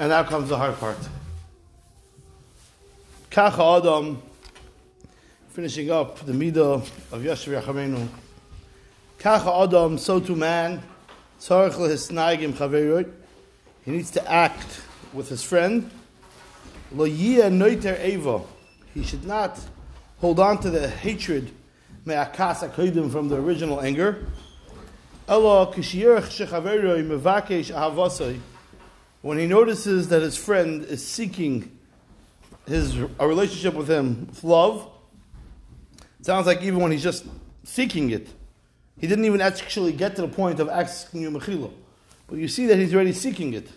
And now comes the hard part. Kacha Adam, finishing up the middle of Yashir Yachamenu. Kacha Adam, so to man, tzarech lehisnaigim chaverot. He needs to act with his friend. Lo yia noiter eva. He should not hold on to the hatred me'akas akoidim from the original anger. Elo kishiyerch shechaveroi mevakesh ahavasoi when he notices that his friend is seeking his a relationship with him with love, it sounds like even when he's just seeking it, he didn't even actually get to the point of asking you mechila. But you see that he's already seeking it.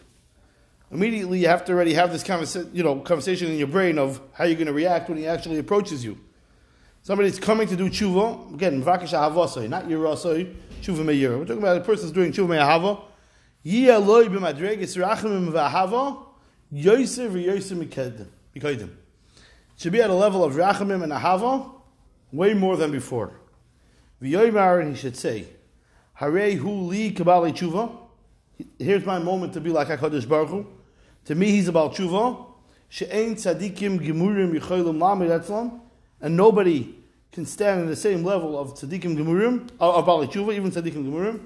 Immediately, you have to already have this conversa- you know, conversation in your brain of how you're going to react when he actually approaches you. Somebody's coming to do tshuva, again, mvakish ahavasoi, not yerasoi, tshuva meir. We're talking about a person's doing tshuva me'ahava, Yia loy b'madreges rachamim v'ahava yoser v'yoser mikodim. Should be at a level of rachamim and ahava way more than before. V'yoymar, and he should say, Harei hu li kabali tshuva. Here's my moment to be like HaKadosh Baruch Hu. To me, he's about tshuva. She'ein tzadikim gemurim yicholim lamid etzlam. And nobody can stand in the same level of tzadikim gemurim, of Bali tshuva, even tzadikim gemurim.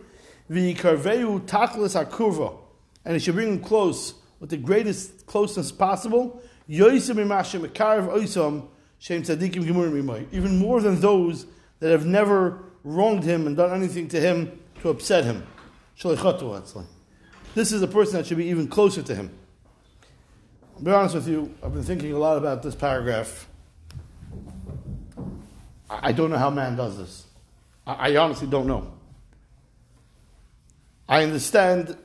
V'yikarveu taklis akurva, and it should bring him close with the greatest closeness possible. Even more than those that have never wronged him and done anything to him to upset him. This is a person that should be even closer to him. I'll be honest with you, I've been thinking a lot about this paragraph. I don't know how man does this. I honestly don't know. I understand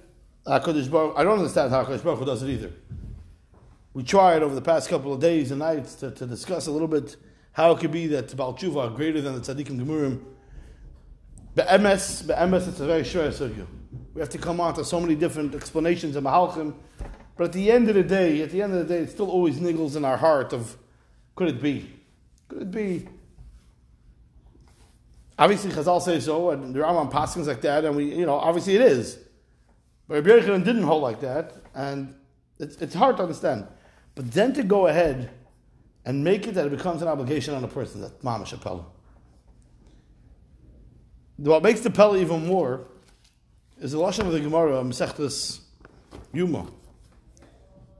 HaKadosh Baruch I don't understand how HaKadosh Baruch does it either. We tried over the past couple of days and nights to, to discuss a little bit how it could be that Baal Tshuva are greater than the Tzaddikim Gemurim. Be'emes, be'emes, it's a very sure sugya. We have to come on to so many different explanations of Mahalchim. But at the end of the day, at the end of the day, it still always niggles in our heart of, could it be? Could it be Obviously, Chazal says so, and the Rambam passings like that, and we, you know, obviously it is. But Rabbi Yochanan didn't hold like that, and it's, it's hard to understand. But then to go ahead and make it that it becomes an obligation on a person, that's mamash Pella. What makes the Pella even more is the Lashon of the Gemara, Mesechtes Yuma.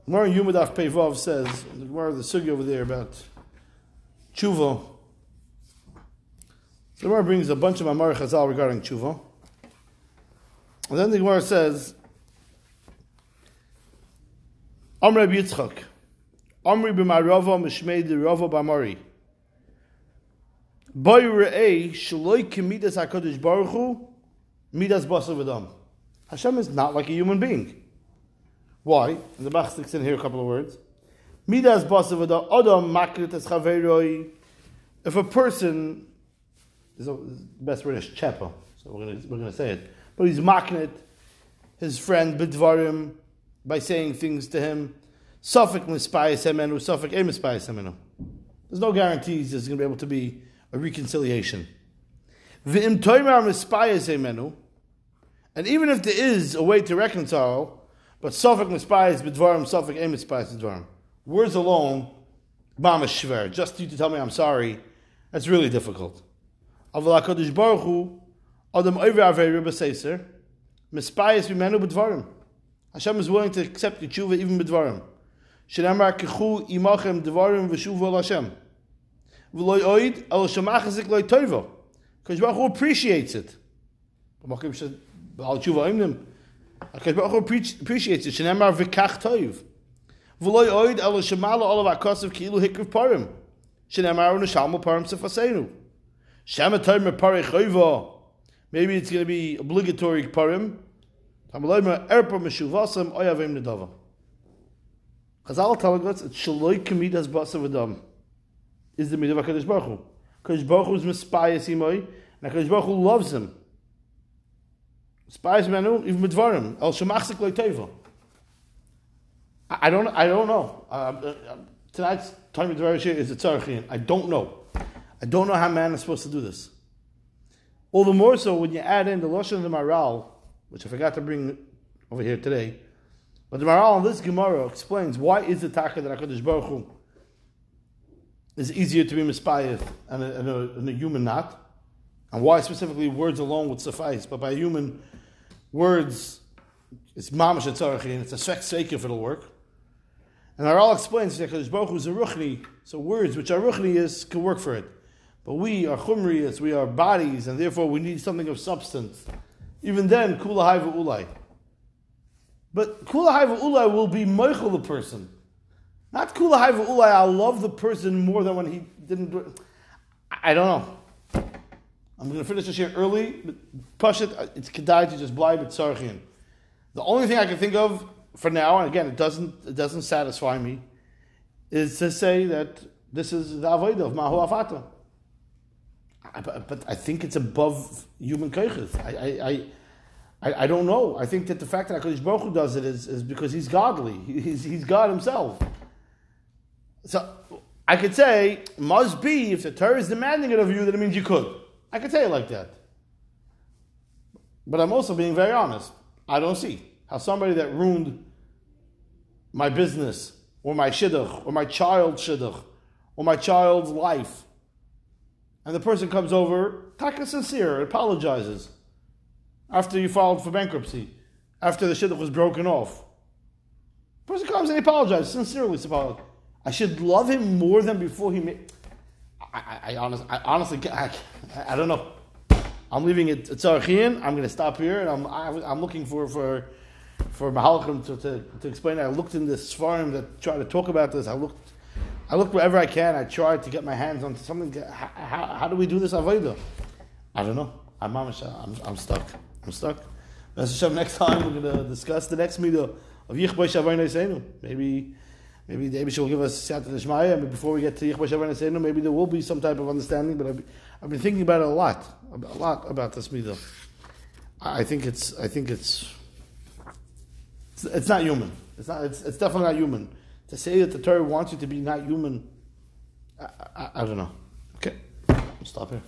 Gemara Yuma Daf Peivav says, the Gemara, the sugi over there about tshuva, the Gemara brings a bunch of Amar Chazal regarding tshuva. And then the Gemara says, Amr Yitzchak, Amri b'marava mishmei de rava b'amari. Boy re'ei shaloi kemidas HaKadosh Baruch Hu midas basa v'dam. Hashem is not like a human being. Why? And the Bach sticks in here a couple of words. Midas basa v'dam adam makrit es chaveroi. If a person the best word is chepa, so we're going we're gonna say it. But he's mocking it, his friend Bidvarim, by saying things to him. Suffolk mispayas hemenu, Suffolk emispayas hemenu. There's no guarantees there's going to be able to be a reconciliation. Mispayas and even if there is a way to reconcile, but Suffolk mispayas bidvarim, Suffolk emispayas bidvarim. Words alone, mama shver, just you to tell me I'm sorry, that's really difficult. Aval HaKadosh Baruch Hu, Adam Oiver Avei Rebbe Seiser, Mispayas Vimenu B'dvarim. Hashem is willing to accept the tshuva even b'dvarim. Shenamar kechu imachem dvarim v'shuva al Hashem. V'loy oid el shemachazik loy toivo. Because Baruch Hu appreciates it. B'makim shad b'al tshuva imnim. Because Baruch Hu appreciates it. Shenamar v'kach toiv. V'loy oid el shemala olav akosiv ki'ilu hikriv parim. Shenamar u'neshalmo parim sefaseinu. Maybe it's going to be obligatory parim. Chazal telling us it's shaloi kamidas basa v'dam is the midah of Hakadosh Baruch Hu. Hakadosh Baruch Hu is mispayas imoy, and Hakadosh Baruch Hu loves him. Mispayas menu even midvarim el shemachzik loy teva. I don't. I don't know. Uh, uh, tonight's time of the is a tzarchin. I don't know. I don't know how man is supposed to do this. All the more so when you add in the Lashon of the Maharal, which I forgot to bring over here today, But the Maharal in this Gemara explains why is the taka that Hakadosh Baruch Hu is easier to be mispayed and a, human not, and why specifically words alone would suffice, but by human words it's mamash and it's a sex if it'll work. And Maharal explains that Hakadosh Baruch Hu is a ruchni, so words which are ruchni is can work for it. But we are chumriyas, we are bodies, and therefore we need something of substance. Even then, kula haiva ulai. But kula haiva ulai will be mochel the person. Not kula haiva ulai, I love the person more than when he didn't do it. I don't know. I'm going to finish this here early, but push it, uh, it's kedai to just blind at sarchian. The only thing I can think of for now, and again, it doesn't, it doesn't satisfy me, is to say that this is the avodah of mahu afata. But, but, I think it's above human keiches. I, I, I, I, don't know. I think that the fact that Hakadosh Baruch Hu does it is, is because he's godly. He's, he's God himself. So I could say must be if the Torah is demanding it of you, then it means you could. I could say it like that. But I'm also being very honest. I don't see how somebody that ruined my business or my shidduch or my child's shidduch or my child's life and the person comes over, taka sincere, apologizes after you filed for bankruptcy, after the shidduch was broken off. The person comes and he apologizes sincerely. I should love him more than before he made. I, I, I, honest, I honestly, I, I, don't know. I'm leaving it Tzarchian. I'm going to stop here, and I'm I, i am looking for for for Mahalchim to, to, to explain. I looked in this forum that try to talk about this. I looked I look wherever I can. I try to get my hands onto something. How, how, how do we do this avodah? I don't know. I'm, I'm, I'm stuck. I'm stuck. Next time we're going to discuss the next meal of Yichboy Shavayna Seinu. Maybe, maybe maybe she'll give us Siyat Nishmaya. Maybe before we get to Yichboy Shavayna Seinu, maybe there will be some type of understanding. But I've, I've been thinking about it a lot, a lot about this meal. I think it's, I think it's, it's, it's not human. It's not. It's, it's definitely not human to say that the Torah wants you to be not human, I, I, I don't know. Okay, I'll stop here.